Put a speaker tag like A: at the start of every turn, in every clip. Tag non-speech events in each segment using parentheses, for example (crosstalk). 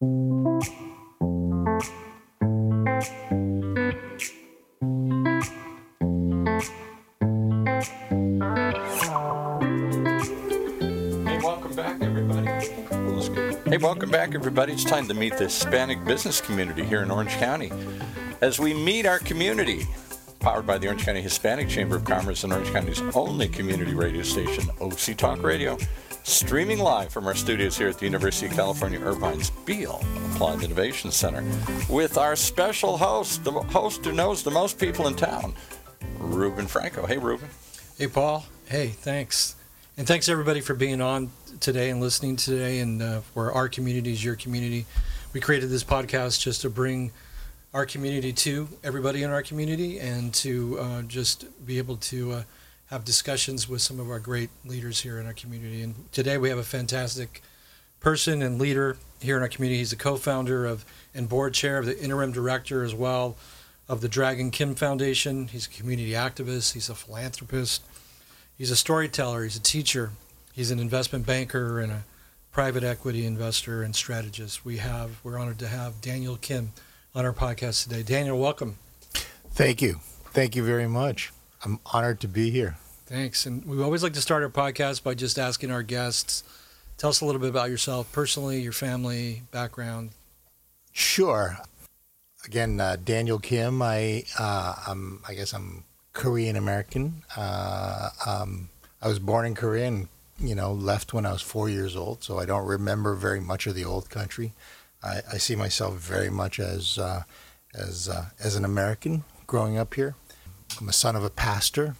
A: Hey, welcome back, everybody. It's time to meet the Hispanic business community here in Orange County. As we meet our community, powered by the Orange County Hispanic Chamber of Commerce and Orange County's only community radio station, OC Talk Radio, streaming live from our studios here at the University of California Irvine's Beall Applied Innovation Center, with our special host, the host who knows the most people in town, Ruben Franco. Hey, Ruben.
B: Hey, Paul. Hey, thanks. And thanks everybody for being on today and listening today. And uh, for our community is your community. We created this podcast just to bring our community to everybody in our community and to uh, just be able to uh, have discussions with some of our great leaders here in our community. And today we have a fantastic person and leader here in our community. He's a co-founder of and board chair of the interim director as well of the Dragon Kim Foundation. He's a community activist. He's a philanthropist. He's a storyteller. He's a teacher. He's an investment banker and a private equity investor and strategist. We have we're honored to have Daniel Kim on our podcast today. Daniel, welcome.
C: Thank you. Thank you very much. I'm honored to be here.
B: Thanks. And we always like to start our podcast by just asking our guests, tell us a little bit about yourself personally, your family, background.
C: Sure. Again, uh, Daniel Kim. I, uh, I'm, I guess I'm Korean American. Uh, um, I was born in Korea and, you know, left when I was four years old, so I don't remember very much of the old country. I, I see myself very much as, uh, as, uh, as an American growing up here. I'm a son of a pastor,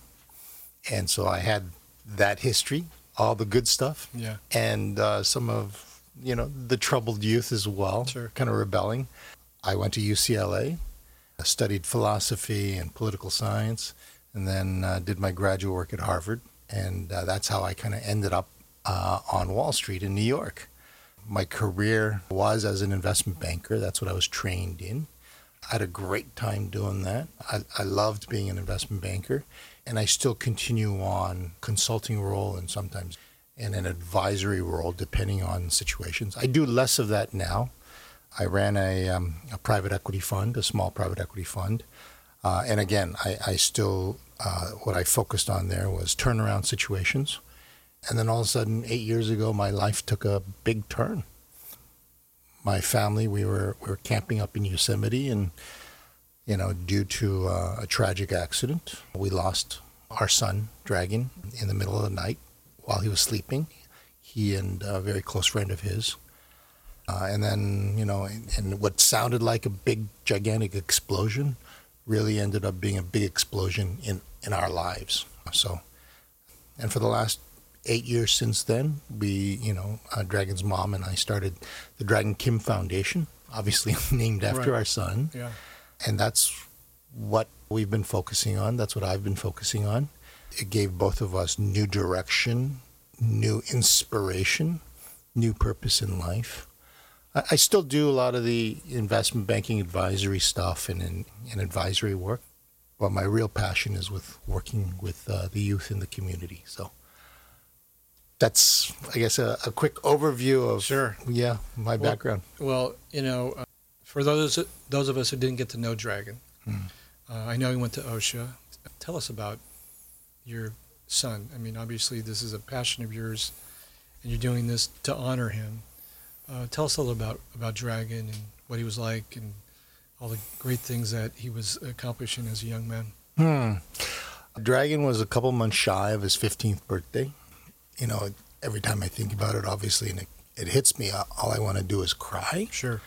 C: and so I had that history, all the good stuff,
B: Yeah.
C: and uh, some of, you know, the troubled youth as well,
B: Sure.
C: kind of rebelling. I went to UCLA, I studied philosophy and political science, and then uh, did my graduate work at Harvard. And uh, that's how I kind of ended up uh, on Wall Street in New York. My career was as an investment banker. That's what I was trained in. I had a great time doing that. I, I loved being an investment banker, and I still continue on consulting role and sometimes in an advisory role, depending on situations. I do less of that now. I ran a, um, a private equity fund, a small private equity fund. Uh, and again, I, I still, uh, what I focused on there was turnaround situations. And then all of a sudden, eight years ago, my life took a big turn. My family, we were, we were camping up in Yosemite, and, you know, due to uh, a tragic accident, we lost our son, Dragon, in the middle of the night while he was sleeping. He and a very close friend of his. Uh, and then, you know, and, and what sounded like a big, gigantic explosion really ended up being a big explosion in, in our lives. So, and for the last eight years since then, we, you know, uh, Dragon's mom and I started the Dragon Kim Foundation, obviously (laughs) named after
B: Right.
C: our son.
B: Yeah.
C: And that's what we've been focusing on. That's what I've been focusing on. It gave both of us new direction, new inspiration, new purpose in life. I, I still do a lot of the investment banking advisory stuff and, and, and advisory work, but my real passion is with working with uh, the youth in the community. So that's, I guess, a, a quick overview of
B: Sure.
C: yeah my
B: Well-
C: background.
B: Well, you know, uh, for those those of us who didn't get to know Dragon,
C: Hmm.
B: uh, I know he went to OCSA. Tell us about your son. I mean, obviously, this is a passion of yours, and you're doing this to honor him. Uh, tell us a little about about Dragon and what he was like, and all the great things that he was accomplishing as a young man.
C: Hmm. Dragon was a couple months shy of his 15th birthday. You know, every time I think about it, obviously, and it, it hits me, all I want to do is cry.
B: Sure,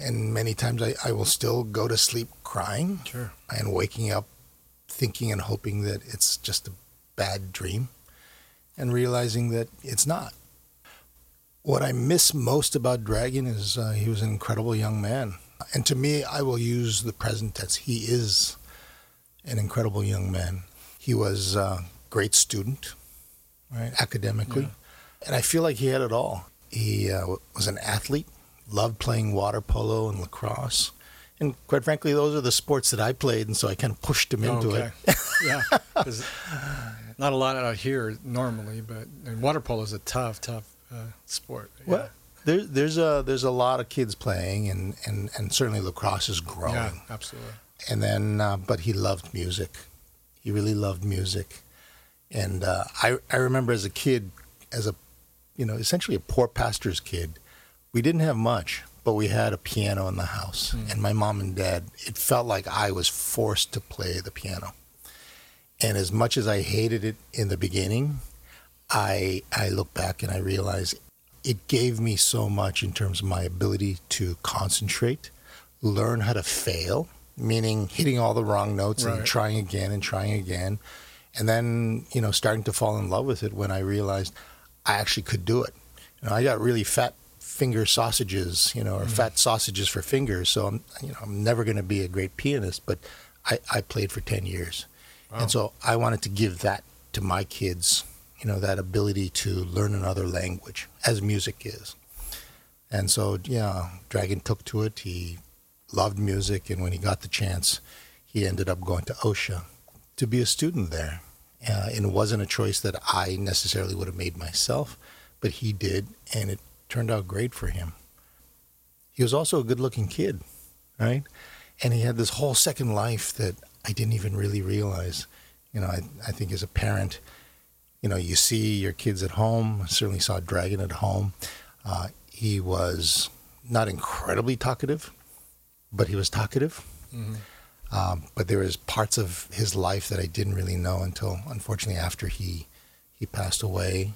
C: And many times I, I will still go to sleep crying
B: sure,
C: and waking up thinking and hoping that it's just a bad dream and realizing that it's not. What I miss most about Dragon is uh, he was an incredible young man. And to me, I will use the present tense. He is an incredible young man. He was a great student, right, academically.
B: Yeah.
C: And I feel like he had it all. He uh, was an athlete, loved playing water polo and lacrosse. And quite frankly, those are the sports that I played, and so I kind of pushed him into
B: okay.
C: it. (laughs)
B: yeah, not a lot out here normally, but and water polo is a tough, tough uh, sport. Yeah.
C: Well, There, there's a there's a lot of kids playing, and, and, and certainly lacrosse is growing.
B: Yeah, absolutely.
C: And then, uh, but he loved music. He really loved music, and uh, I I remember as a kid, as a you know essentially a poor pastor's kid, we didn't have much, but we had a piano in the house, hmm. and my mom and dad. It felt like I was forced to play the piano, and as much as I hated it in the beginning, I I look back and I realize it gave me so much in terms of my ability to concentrate, learn how to fail, meaning hitting all the wrong notes
B: Right.
C: and trying again and trying again, and then you know starting to fall in love with it when I realized I actually could do it. You know, I got really fat finger sausages, you know, or fat sausages for fingers, so I'm you know I'm never going to be a great pianist, but I, I played for ten years, and so I wanted to give that to my kids you know that ability to learn another language as music is. And so yeah dragon took to it. He loved music and when he got the chance he ended up going to OCSA to be a student there. Uh, and it wasn't a choice that i necessarily would have made myself but he did and it turned out great for him he was also a good looking kid right and he had this whole second life that i didn't even really realize you know i, I think as a parent you know, you see your kids at home. I certainly saw Dragon at home. Uh, he was not incredibly talkative, but he was talkative. Um, but there was parts of his life that I didn't really know until, unfortunately, after he he passed away.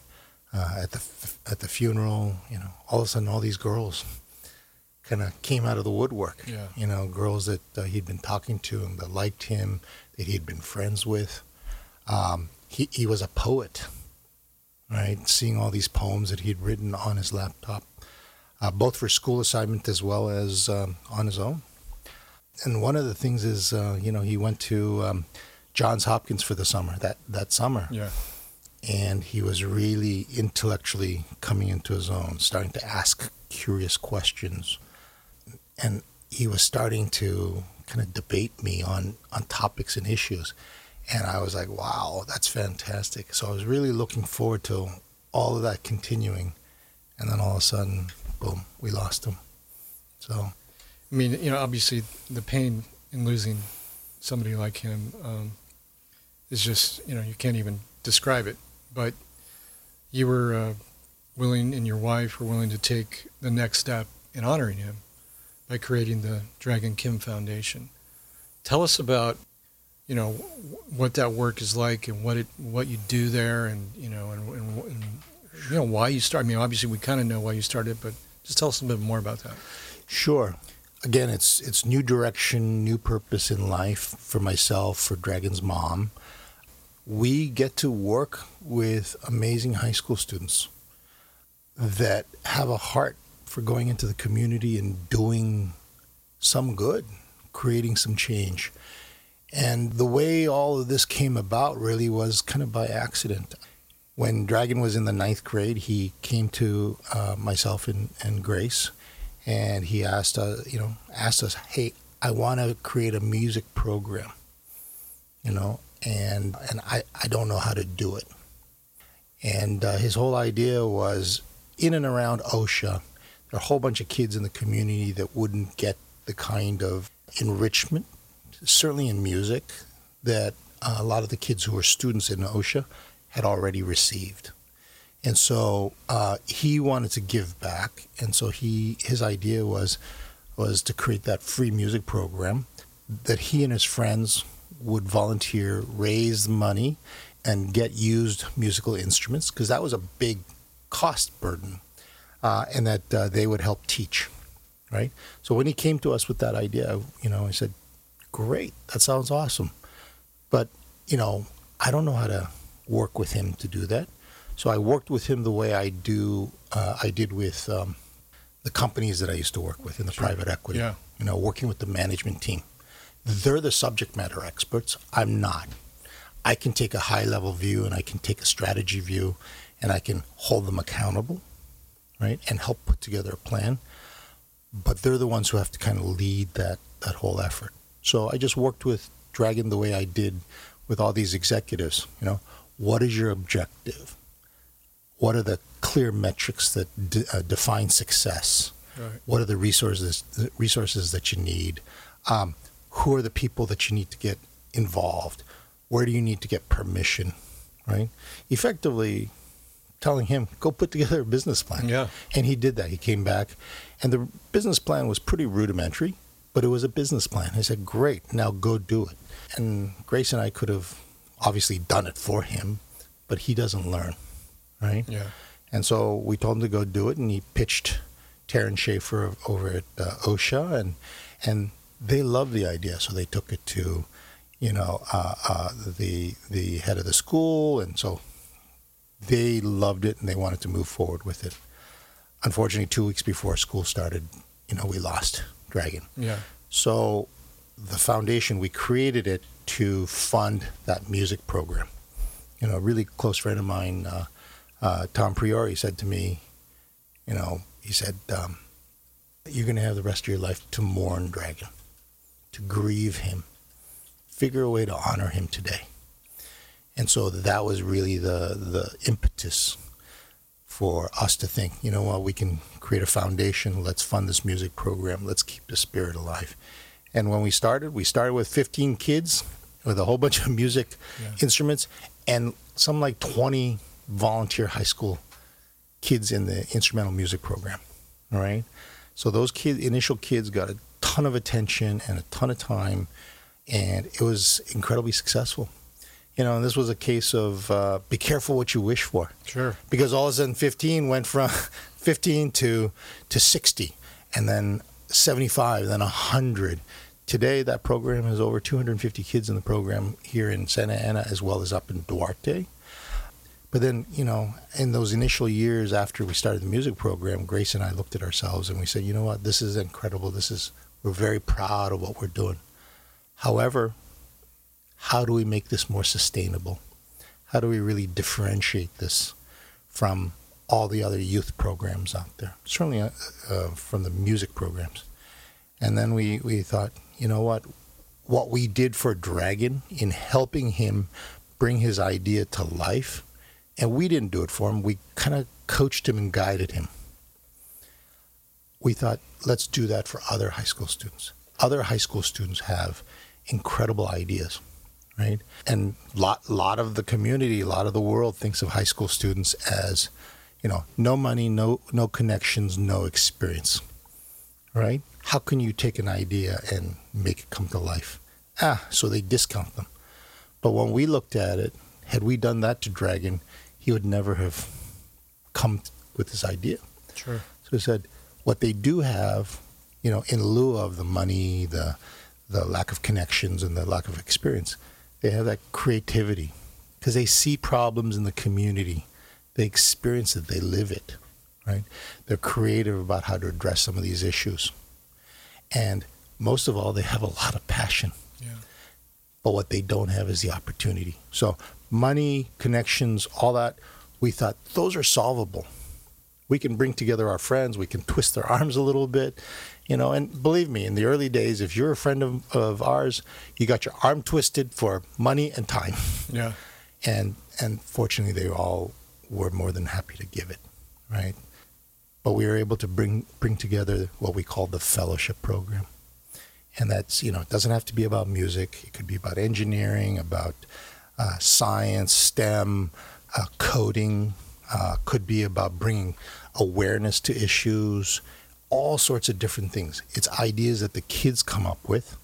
C: Uh, at the at the funeral, you know, all of a sudden, all these girls kind of came out of the woodwork.
B: Yeah.
C: You know, girls that uh, he'd been talking to and that liked him, that he'd been friends with. Um, he, he was a poet, right? Seeing all these poems that he'd written on his laptop, uh, both for school assignment as well as um, on his own. And one of the things is, uh, you know, he went to um, Johns Hopkins for the summer that that summer,
B: Yeah.
C: And he was really intellectually coming into his own, starting to ask curious questions, and he was starting to kind of debate me on on topics and issues, and I was like, wow, that's fantastic. So I was really looking forward to all of that continuing, and then all of a sudden, boom, we lost him. So
B: I mean, you know, obviously the pain in losing somebody like him um, is just, you know, you can't even describe it. But you were uh, willing, and your wife were willing to take the next step in honoring him by creating the Dragon Kim Foundation. Tell us about, you know, what that work is like and what it, what you do there, and you know, and, and, and you know why you start. I mean, obviously we kind of know why you started, but just tell us a bit more about that.
C: Sure. Again, it's it's new direction, new purpose in life for myself, for Dragon's mom. We get to work with amazing high school students that have a heart for going into the community and doing some good, creating some change. And the way all of this came about really was kind of by accident. When Dragon was in the ninth grade, he came to uh, myself and, and Grace and he asked us, you know, asked us, "Hey, I want to create a music program, you know, and and I I don't know how to do it." And uh, his whole idea was in and around OCSA, there are a whole bunch of kids in the community that wouldn't get the kind of enrichment, certainly in music, that uh, a lot of the kids who were students in OCSA had already received and so uh, he wanted to give back, and so he his idea was was to create that free music program that he and his friends would volunteer, raise money, and get used musical instruments because that was a big cost burden, uh, and that uh, they would help teach, right? So when he came to us with that idea, you know, I said, "Great, that sounds awesome," but you know, I don't know how to work with him to do that. So I worked with him the way I do. Uh, I did with um, the companies that I used to work with in the private equity.
B: Yeah.
C: You know, working with the management team. They're the subject matter experts. I'm not. I can take a high level view and I can take a strategy view, and I can hold them accountable, right, and help put together a plan. But they're the ones who have to kind of lead that that whole effort. So I just worked with Dragon the way I did with all these executives. You know, what is your objective? what are the clear metrics that de- uh, define success.
B: Right.
C: What are the resources the resources that you need? Um, who are the people that you need to get involved? Where do you need to get permission? Right? Effectively, telling him go put together a business plan.
B: Yeah.
C: And he did that. He came back, and the business plan was pretty rudimentary, but it was a business plan. I said, "Great, now go do it." And Grace and I could have obviously done it for him, but he doesn't learn, right?
B: Yeah.
C: And so we told him to go do it, and he pitched Taryn Schaefer over at uh, OCSA, and and they loved the idea, so they took it to, you know, uh, uh, the the head of the school, and so they loved it and they wanted to move forward with it. Unfortunately, two weeks before school started, you know, we lost Dragon.
B: Yeah.
C: So the foundation, we created it to fund that music program. You know, a really close friend of mine, uh, uh, Tom Priori, said to me, you know, he said, um, you're going to have the rest of your life to mourn Dragon, to grieve him, figure a way to honor him today. And so that was really the, the impetus for us to think, you know what, we can create a foundation. Let's fund this music program. Let's keep the spirit alive. And when we started, we started with 15 kids with a whole bunch of music
B: Yeah.
C: instruments and some like 20 volunteer high school kids in the instrumental music program. All right. So those kid, initial kids got a ton of attention and a ton of time, and it was incredibly successful. You know, and this was a case of uh, be careful what you wish for.
B: Sure.
C: because all of a sudden 15 went from (laughs) 15 to to 60 and then 75 then 100 today that program has over 250 kids in the program here in santa ana as well as up in duarte. But then you know in those initial years after we started the music program grace and i looked at ourselves and we said you know what? This is incredible. This is we're very proud of what we're doing however how do we make this more sustainable how do we really differentiate this from all the other youth programs out there, certainly uh, uh, from the music programs. And then we, we thought, you know what? What we did for Dragon in helping him bring his idea to life, and we didn't do it for him, we kind of coached him and guided him. We thought, let's do that for other high school students. Other high school students have incredible ideas right? And lot lot of the community, a lot of the world thinks of high school students as, you know, no money, no no connections, no experience, right? How can you take an idea and make it come to life? Ah, so they discount them. But when we looked at it, had we done that to Dragon, he would never have come with this idea.
B: Sure.
C: So he said, what they do have, you know, in lieu of the money, the the lack of connections, and the lack of experience, they have that creativity because they see problems in the community, they experience it, they live it, right? They're creative about how to address some of these issues, and most of all, they have a lot of passion.
B: Yeah.
C: But what they don't have is the opportunity. So money, connections, all that, we thought those are solvable we can bring together our friends we can twist their (laughs) arms a little bit you know and believe me in the early days if you're a friend of, of ours you got your arm twisted for money and time. (laughs)
B: Yeah.
C: and and fortunately they all were more than happy to give it right? But we were able to bring bring together what we call the fellowship program. And that's you know it doesn't have to be about music. It could be about engineering about uh, science stem uh, coding uh, could be about bringing awareness to issues all sorts of different things it's ideas that the kids come up with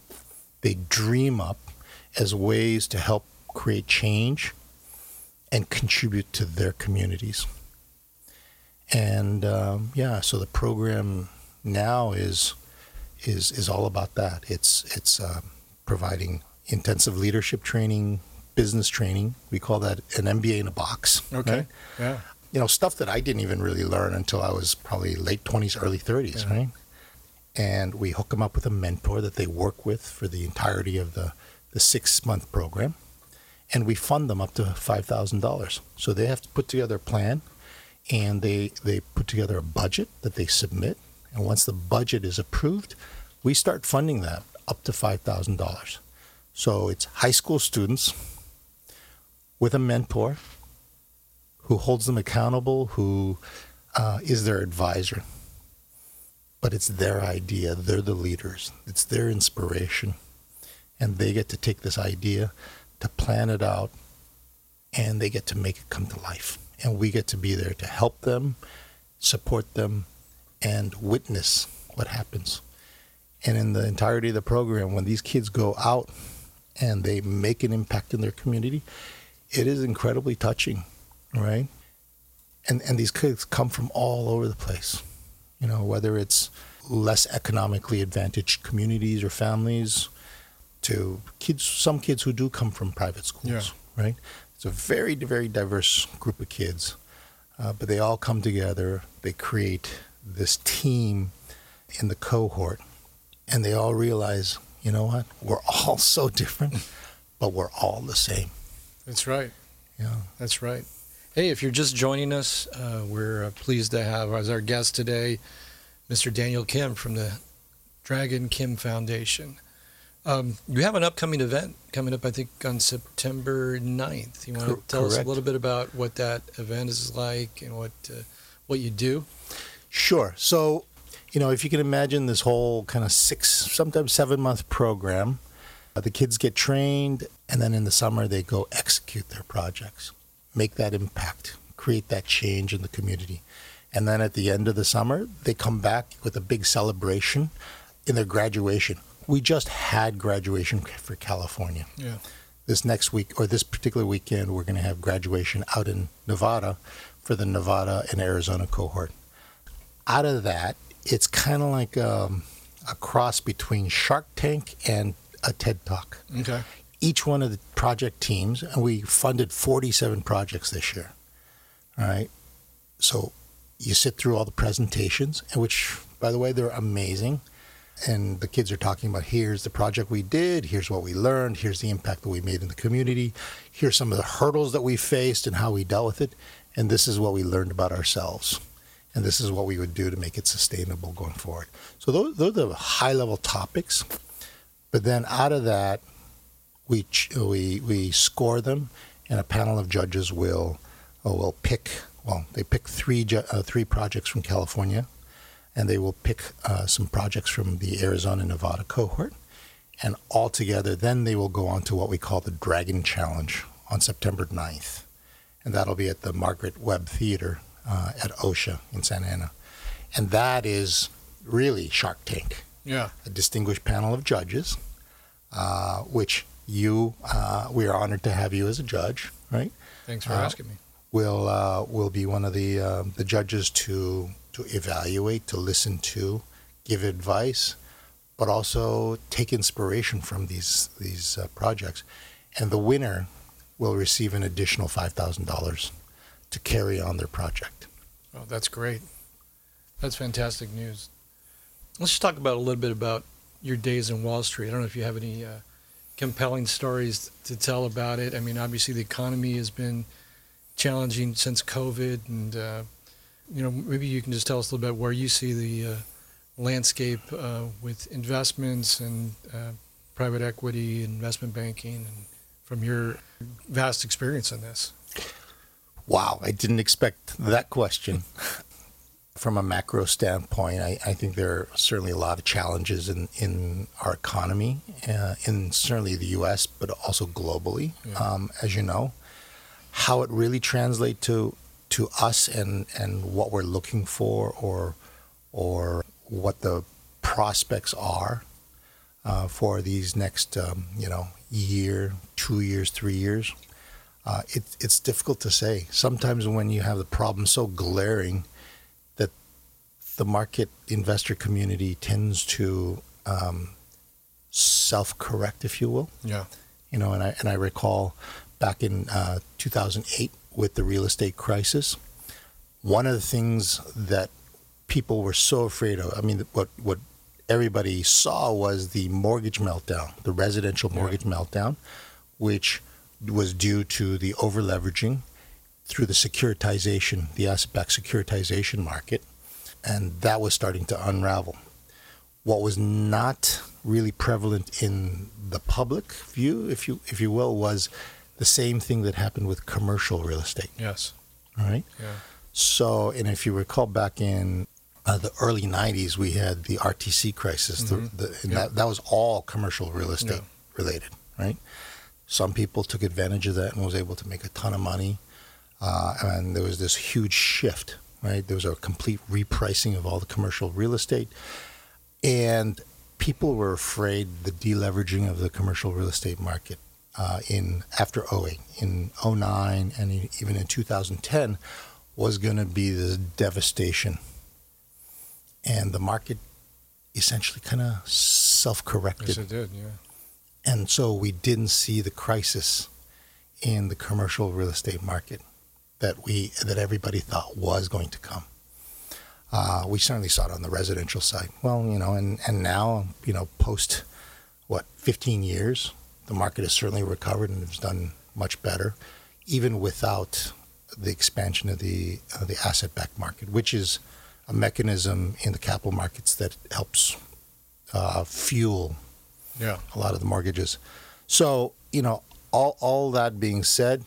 C: they dream up as ways to help create change and contribute to their communities. And um, yeah, so the program now is is is all about that. It's it's uh, providing intensive leadership training, business training. We call that an MBA in a box.
B: Okay.
C: right?
B: Yeah.
C: you know, stuff that I didn't even really learn until I was probably late 20s, early 30s,
B: Yeah.
C: right? And we hook them up with a mentor that they work with for the entirety of the, the six month program. And we fund them up to $5,000. So they have to put together a plan and they, they put together a budget that they submit. And once the budget is approved, we start funding that up to $5,000. So it's high school students with a mentor who holds them accountable, who uh, is their advisor. But it's their idea. They're the leaders. It's their inspiration. And they get to take this idea, to plan it out, and they get to make it come to life. And we get to be there to help them, support them, and witness what happens. And in the entirety of the program, when these kids go out and they make an impact in their community, it is incredibly touching, right? And and these kids come from all over the place. You know, whether it's less economically advantaged communities or families to kids some kids who do come from private schools, right? It's a very very diverse group of kids. Uh, but they all come together, they create this team in the cohort and they all realize, you know what? We're all (laughs) so different, but we're all the same.
B: That's right.
C: Yeah.
B: That's right. Hey, if you're just joining us, uh, we're uh, pleased to have as our guest today Mr. Daniel Kim from the Dragon Kim Foundation. Um, you have an upcoming event coming up, I think, on September 9th. You want to
C: Cor-
B: tell us a little bit about what that event is like and what uh, what you do?
C: Sure. So, you know, if you can imagine this whole kind of six, sometimes seven month program, uh, the kids get trained, and then in the summer they go execute their projects, make that impact, create that change in the community. And then at the end of the summer, they come back with a big celebration in their graduation. We just had graduation for California.
B: Yeah.
C: this next week or this particular weekend, we're going to have graduation out in Nevada for the Nevada and Arizona cohort. Out of that, it's kind of like um, a cross between Shark Tank and a TED Talk.
B: Okay.
C: Each one of the project teams, and we funded 47 projects this year. All right. So you sit through all the presentations, which, by the way, they're amazing and the kids are talking about here's the project we did, here's what we learned, here's the impact that we made in the community, here's some of the hurdles that we faced and how we dealt with it, and this is what we learned about ourselves. And this is what we would do to make it sustainable going forward. So those, those are the high level topics. But then out of that, we, ch- we, we score them, and a panel of judges will, uh, will pick, well, they pick three, ju- uh, three projects from California and they will pick uh, some projects from the Arizona Nevada cohort. And all together, then they will go on to what we call the Dragon Challenge on September 9th. And that'll be at the Margaret Webb Theater uh, at OCSA in Santa Ana. And that is really Shark Tank,
B: Yeah.
C: a distinguished panel of judges, uh, which you, uh, we are honored to have you as a judge, right?
B: Thanks for
C: Uh,
B: asking me.
C: will uh, will be one of the um, the judges to to evaluate, to listen to, give advice, but also take inspiration from these these uh, projects. And the winner will receive an additional five thousand dollars to carry on their project.
B: Oh, that's great. That's fantastic news. Let's just talk about a little bit about your days in Wall Street. I don't know if you have any uh, compelling stories to tell about it. I mean, obviously the economy has been challenging since COVID, and uh, you know maybe you can just tell us a little bit where you see the uh, landscape uh, with investments and uh, private equity, investment banking, and from your vast experience in this.
C: Wow, I didn't expect that question. (laughs) From a macro standpoint, I, I think there are certainly a lot of challenges in, in our economy, uh, in certainly the U.S., but also globally,
B: Yeah.
C: um, as you know. How it really translates to to us and, and what we're looking for, or or what the prospects are uh, for these next um, you know year, two years, three years. Uh, it, it's difficult to say. Sometimes when you have the problem so glaring the market investor community tends to um, self-correct, if you will.
B: Yeah.
C: You know, and I and I recall back in uh, 2008 with the real estate crisis, one of the things that people were so afraid of. I mean, what what everybody saw was the mortgage meltdown, the residential
B: Yeah.
C: mortgage meltdown, which was due to the overleveraging through the securitization, the asset-backed securitization market, and that was starting to unravel. What was not really prevalent in the public view, if you if you will, was the same thing that happened with commercial real estate.
B: Yes.
C: All right.
B: Yeah.
C: So, and if you recall back in uh, the early 90s, we had the RTC crisis.
B: Mhm.
C: The, the, and
B: Yeah.
C: that, that was all commercial real estate
B: Yeah.
C: related, right? Some people took advantage of that and was able to make a ton of money. Uh, and there was this huge shift, right? There was a complete repricing of all the commercial real estate. And people were afraid the deleveraging of the commercial real estate market uh, in after 08, in 09, and even in 2010 was going to be this devastation. And the market essentially kind of self corrected.
B: Yes, it did. Yeah.
C: And so we didn't see the crisis in the commercial real estate market that we that everybody thought was going to come. Uh, we certainly saw it on the residential side. Well, you know, and, and now, you know, post what, 15 years, the market has certainly recovered and has done much better, even without the expansion of the of the asset-backed market, which is a mechanism in the capital markets that helps uh, fuel
B: Yeah.
C: a lot of the mortgages. So, you know, all, all that being said,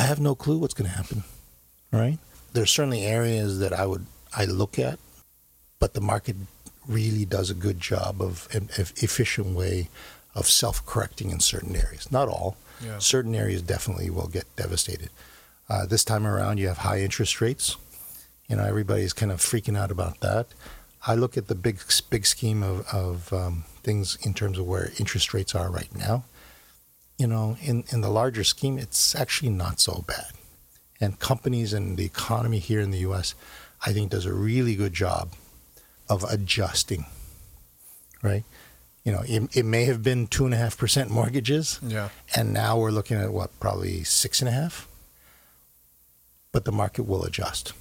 C: I have no clue what's going to happen, right? There's certainly areas that I would, I look at, but the market really does a good job of an efficient way of self-correcting in certain areas. Not all.
B: Yeah.
C: Certain areas definitely will get devastated. Uh, this time around, you have high interest rates. You know, everybody's kind of freaking out about that. I look at the big big scheme of, of um, things in terms of where interest rates are right now. You know, in, in the larger scheme, it's actually not so bad. And companies and the economy here in the U.S., I think, does a really good job of adjusting. Right? You know, it, it may have been two and a half percent mortgages,
B: Yeah.
C: and now we're looking at what probably six and a half. But the market will adjust.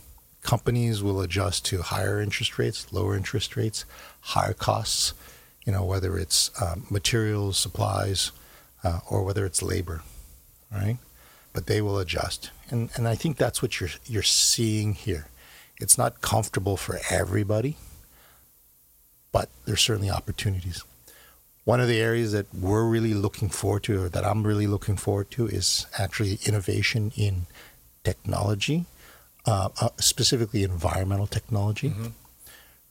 C: Companies will adjust to higher interest rates, lower interest rates, higher costs. You know, whether it's um, materials, supplies, uh, or whether it's labor, right? But they will adjust, and and I think that's what you're you're seeing here. It's not comfortable for everybody, but there's certainly opportunities. One of the areas that we're really looking forward to, or that I'm really looking forward to, is actually innovation in technology, uh, uh, specifically environmental technology.
B: Mhm.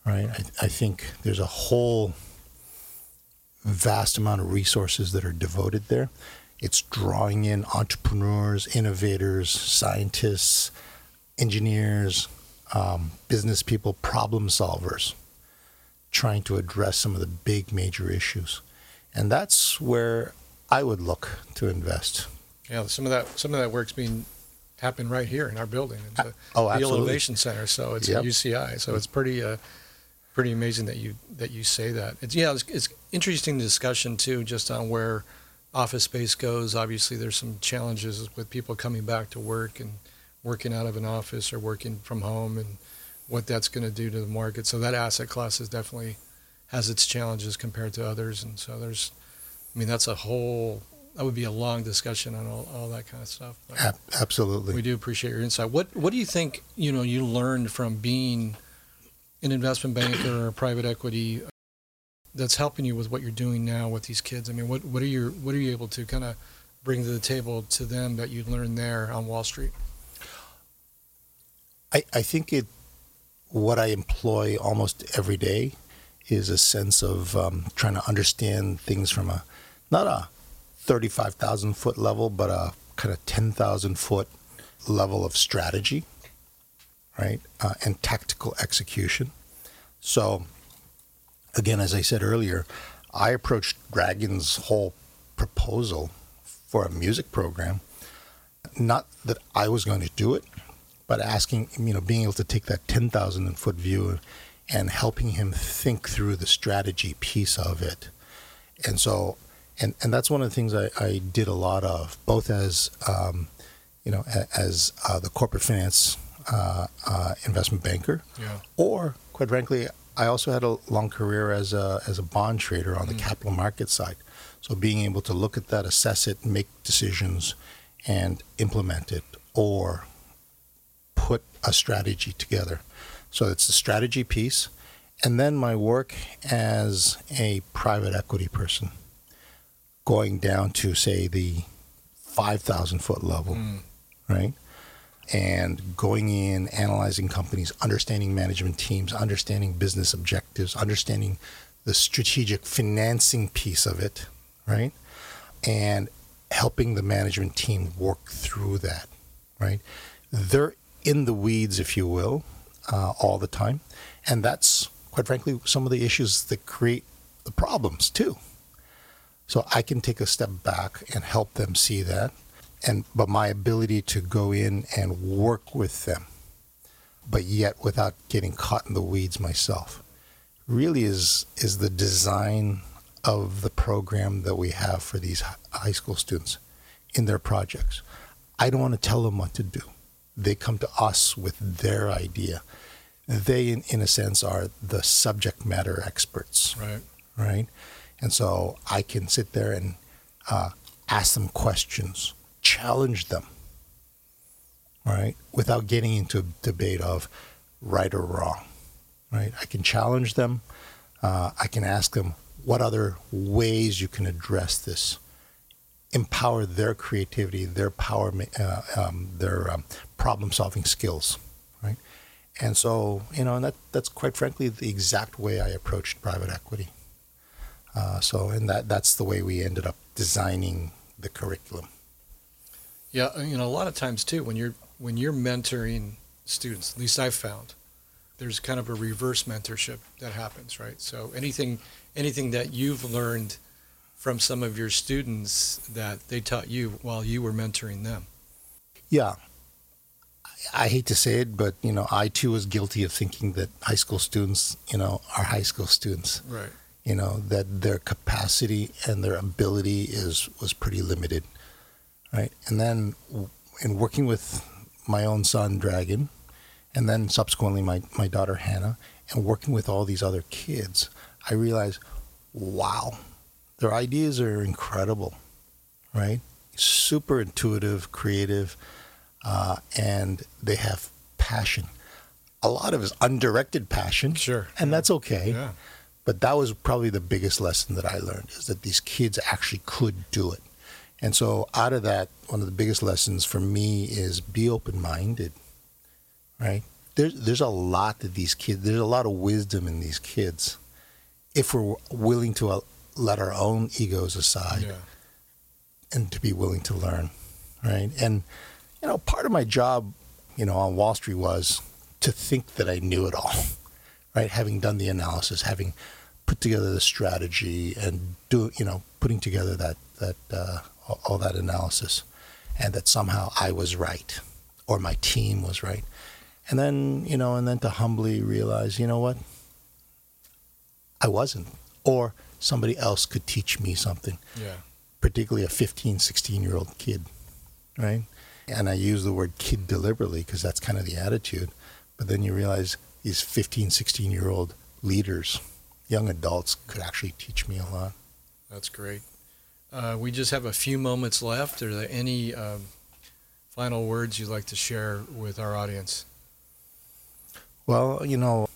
C: Right? I, I think there's a whole vast amount of resources that are devoted there. It's drawing in entrepreneurs, innovators, scientists, engineers, um, business people, problem solvers, trying to address some of the big major issues. And that's where I would look to invest.
B: Yeah. Some of that some of that work's being happened right here in our building, in the
C: Oh,
B: the. Innovation Center. So it's
C: Yep.
B: at UCI. So it's pretty uh, pretty amazing that you that you say that. It's yeah. It's, it's interesting discussion too, just on where office space goes. Obviously, there's some challenges with people coming back to work and working out of an office or working from home, and what that's going to do to the market. So that asset class is definitely has its challenges compared to others, and so there's. I mean, that's a whole. That would be a long discussion on all, all that kind of stuff. But
C: absolutely.
B: we do appreciate your insight. What What do you think? You know, you learned from being an investment banker or private equity that's helping you with what you're doing now with these kids. I mean, what what are you what are you able to kind of bring to the table to them that you learned there on Wall Street?
C: I, I think it what I employ almost every day is a sense of um, trying to understand things from a not a thirty five thousand foot level, but a kind of ten thousand foot level of strategy, right, uh, and tactical execution. So, again, as I said earlier, I approached Dragon's whole proposal for a music program. Not that I was going to do it, but asking, you know, being able to take that 10,000 foot view and helping him think through the strategy piece of it. And so, and, and that's one of the things I, I did a lot of, both as, um, you know, as uh, the corporate finance Uh, uh, investment banker,
B: Yeah.
C: or quite frankly, I also had a long career as a, as a bond trader on the mm. capital market side. So being able to look at that, assess it, make decisions, and implement it, or put a strategy together. So it's the strategy piece, and then my work as a private equity person, going down to say the five thousand foot level,
B: Mm.
C: right? And going in, analyzing companies, understanding management teams, understanding business objectives, understanding the strategic financing piece of it, right? And helping the management team work through that, right? They're in the weeds, if you will, uh, all the time. And that's, quite frankly, some of the issues that create the problems, too. So I can take a step back and help them see that. And but my ability to go in and work with them, but yet without getting caught in the weeds myself, really is is the design of the program that we have for these high school students in their projects. I don't want to tell them what to do. They come to us with their idea. They, in, in a sense, are the subject matter experts.
B: Right.
C: Right. And so I can sit there and uh, ask them questions, challenge them, right, without getting into a debate of right or wrong, right? I can challenge them. Uh, I can ask them what other ways you can address this, empower their creativity, their power, uh, um, their um, problem-solving skills, right? And so, you know, and that, that's quite frankly the exact way I approached private equity. Uh, so, and that that's the way we ended up designing the curriculum.
B: Yeah, uh, you know, a lot of times too, when you're when you're mentoring students, at least I've found, there's kind of a reverse mentorship that happens, right? So anything anything that you've learned from some of your students that they taught you while you were mentoring them.
C: Yeah. I hate to say it, but you know, I too was guilty of thinking that high school students, you know, are high school students.
B: Right
C: you know that their capacity and their ability is was pretty limited right? And then in working with my own son dragon and then subsequently my, my daughter hannah and working with all these other kids i realized wow their ideas are incredible right? Super intuitive creative uh, and they have passion. A lot of it is undirected passion
B: sure.
C: and that's okay.
B: Yeah.
C: But that was probably the biggest lesson that I learned is that these kids actually could do it. And so out of that, one of the biggest lessons for me is be open minded. Right? There's there's a lot that these kids there's a lot of wisdom in these kids if we're willing to uh, let our own egos aside
B: yeah.
C: and to be willing to learn. Right? And you know, part of my job, you know, on Wall Street was to think that I knew it all. (laughs) Right? Having done the analysis, having put together the strategy and do you know putting together that that uh, all that analysis, and that somehow I was right or my team was right, and then you know and then to humbly realize you know what I wasn't or somebody else could teach me something.
B: Yeah.
C: Particularly a 15, 16 year old kid, right? And I use the word kid deliberately because that's kind of the attitude. But then you realize these 15, 16 year old leaders young adults could actually teach me a lot.
B: That's great. Uh, we just have a few moments left. Are there any um, final words you'd like to share with our audience?
C: Well, you know,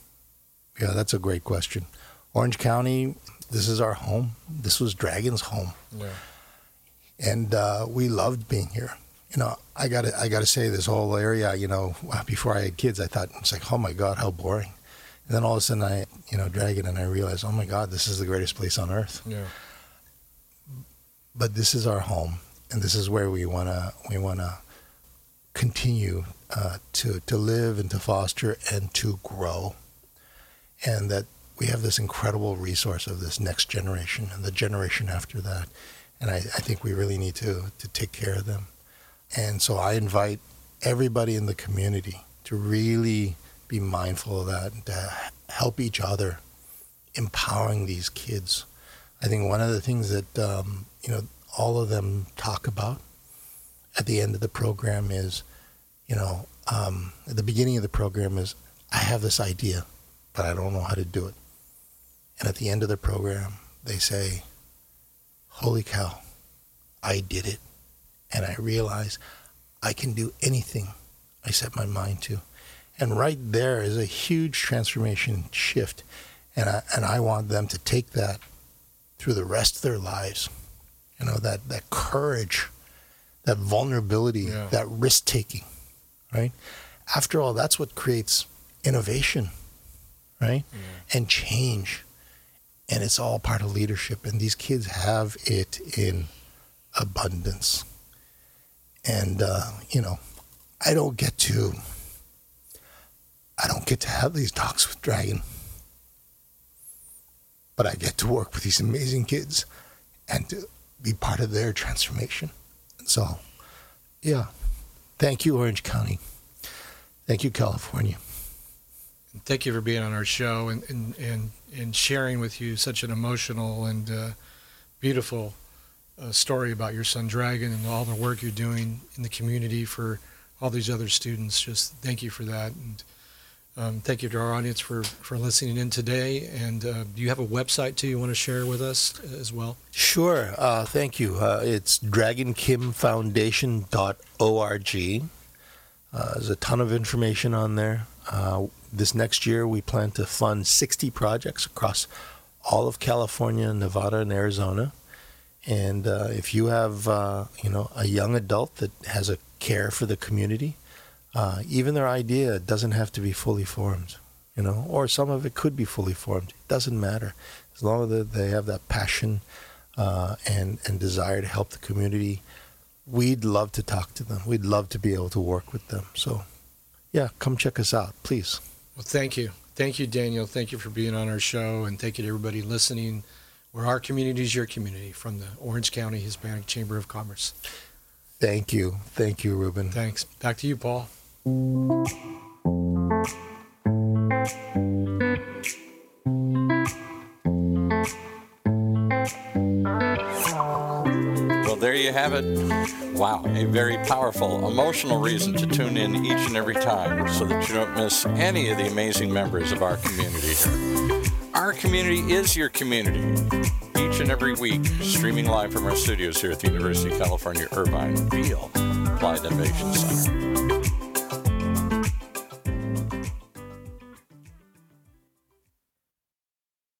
C: yeah, that's a great question. Orange County, this is our home. This was Dragon's home.
B: Yeah.
C: And uh, we loved being here. You know, I got to I got to say this whole area. You know, before I had kids, I thought it's like, oh my God, how boring. And then all of a sudden, I, you know, Dragon, and I realized, oh my God, this is the greatest place on earth.
B: Yeah.
C: But this is our home, and this is where we wanna we wanna continue uh, to to live and to foster and to grow, and that we have this incredible resource of this next generation and the generation after that, and I, I think we really need to to take care of them. And so I invite everybody in the community to really be mindful of that and to help each other, empowering these kids. I think one of the things that um, you know all of them talk about at the end of the program is, you know, um, at the beginning of the program is, I have this idea, but I don't know how to do it. And at the end of the program, they say, Holy cow, I did it. And I realize I can do anything I set my mind to. And right there is a huge transformation shift. And I, and I want them to take that through the rest of their lives. You know, that, that courage, that vulnerability,
B: yeah.
C: that risk taking, right? After all, that's what creates innovation, right? And change. And it's all part of leadership. And these kids have it in abundance. And, uh, you know, I don't get to, I don't get to have these talks with Dragon. But I get to work with these amazing kids and to be part of their transformation. So, yeah, thank you, Orange County. Thank you, California.
B: Thank you for being on our show and, and, and, and sharing with you such an emotional and uh, beautiful uh, story about your son Dragon and all the work you're doing in the community for all these other students. Just thank you for that. And um, thank you to our audience for, for listening in today. And uh, do you have a website too you want to share with us as well?
C: Sure. Uh, thank you. Uh, it's dragonkimfoundation.org. Uh, there's a ton of information on there. Uh, this next year, we plan to fund 60 projects across all of California, Nevada, and Arizona. And uh, if you have, you know, a young adult that has a care for the community, uh, even their idea doesn't have to be fully formed, you know, or some of it could be fully formed. It doesn't matter as long as they have that passion uh, and and desire to help the community. We'd love to talk to them. We'd love to be able to work with them. So, yeah, come check us out, please.
B: Well, thank you. Thank you, Daniel. Thank you for being on our show, and thank you to everybody listening. Where our community is your community from the Orange County Hispanic Chamber of Commerce.
C: Thank you. Thank you, Ruben.
B: Thanks. Back to you, Paul.
A: Well, there you have it. Wow, a very powerful, emotional reason to tune in each and every time so that you don't miss any of the amazing members of our community here. Our community is your community. Each and every week, streaming live from our studios here at the University of California Irvine Beall Applied Innovation Center.